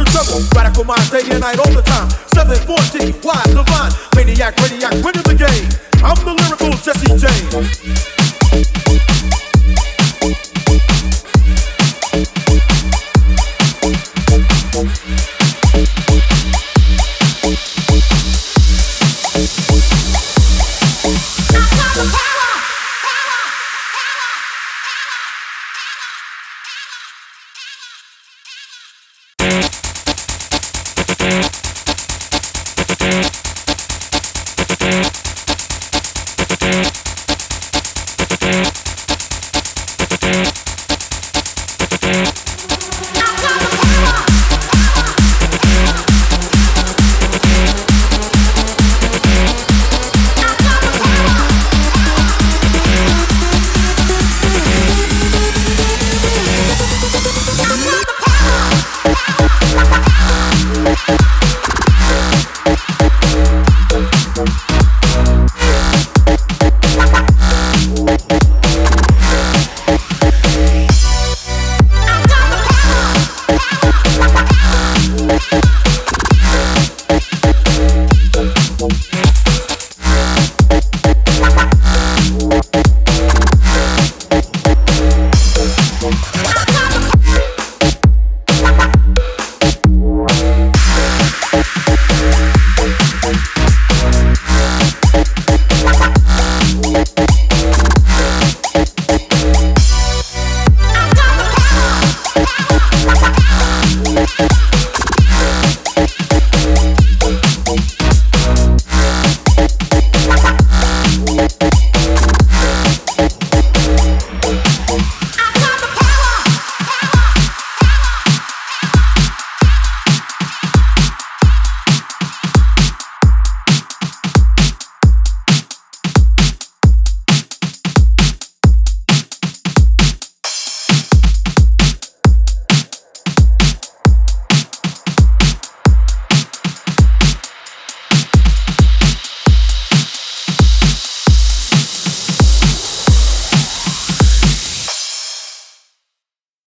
the trouble. Radical minds day and night all the time. 714, wide, divine. Maniac, radiac, winning the game. I'm the lyrical Jesse James. Thank Thank you.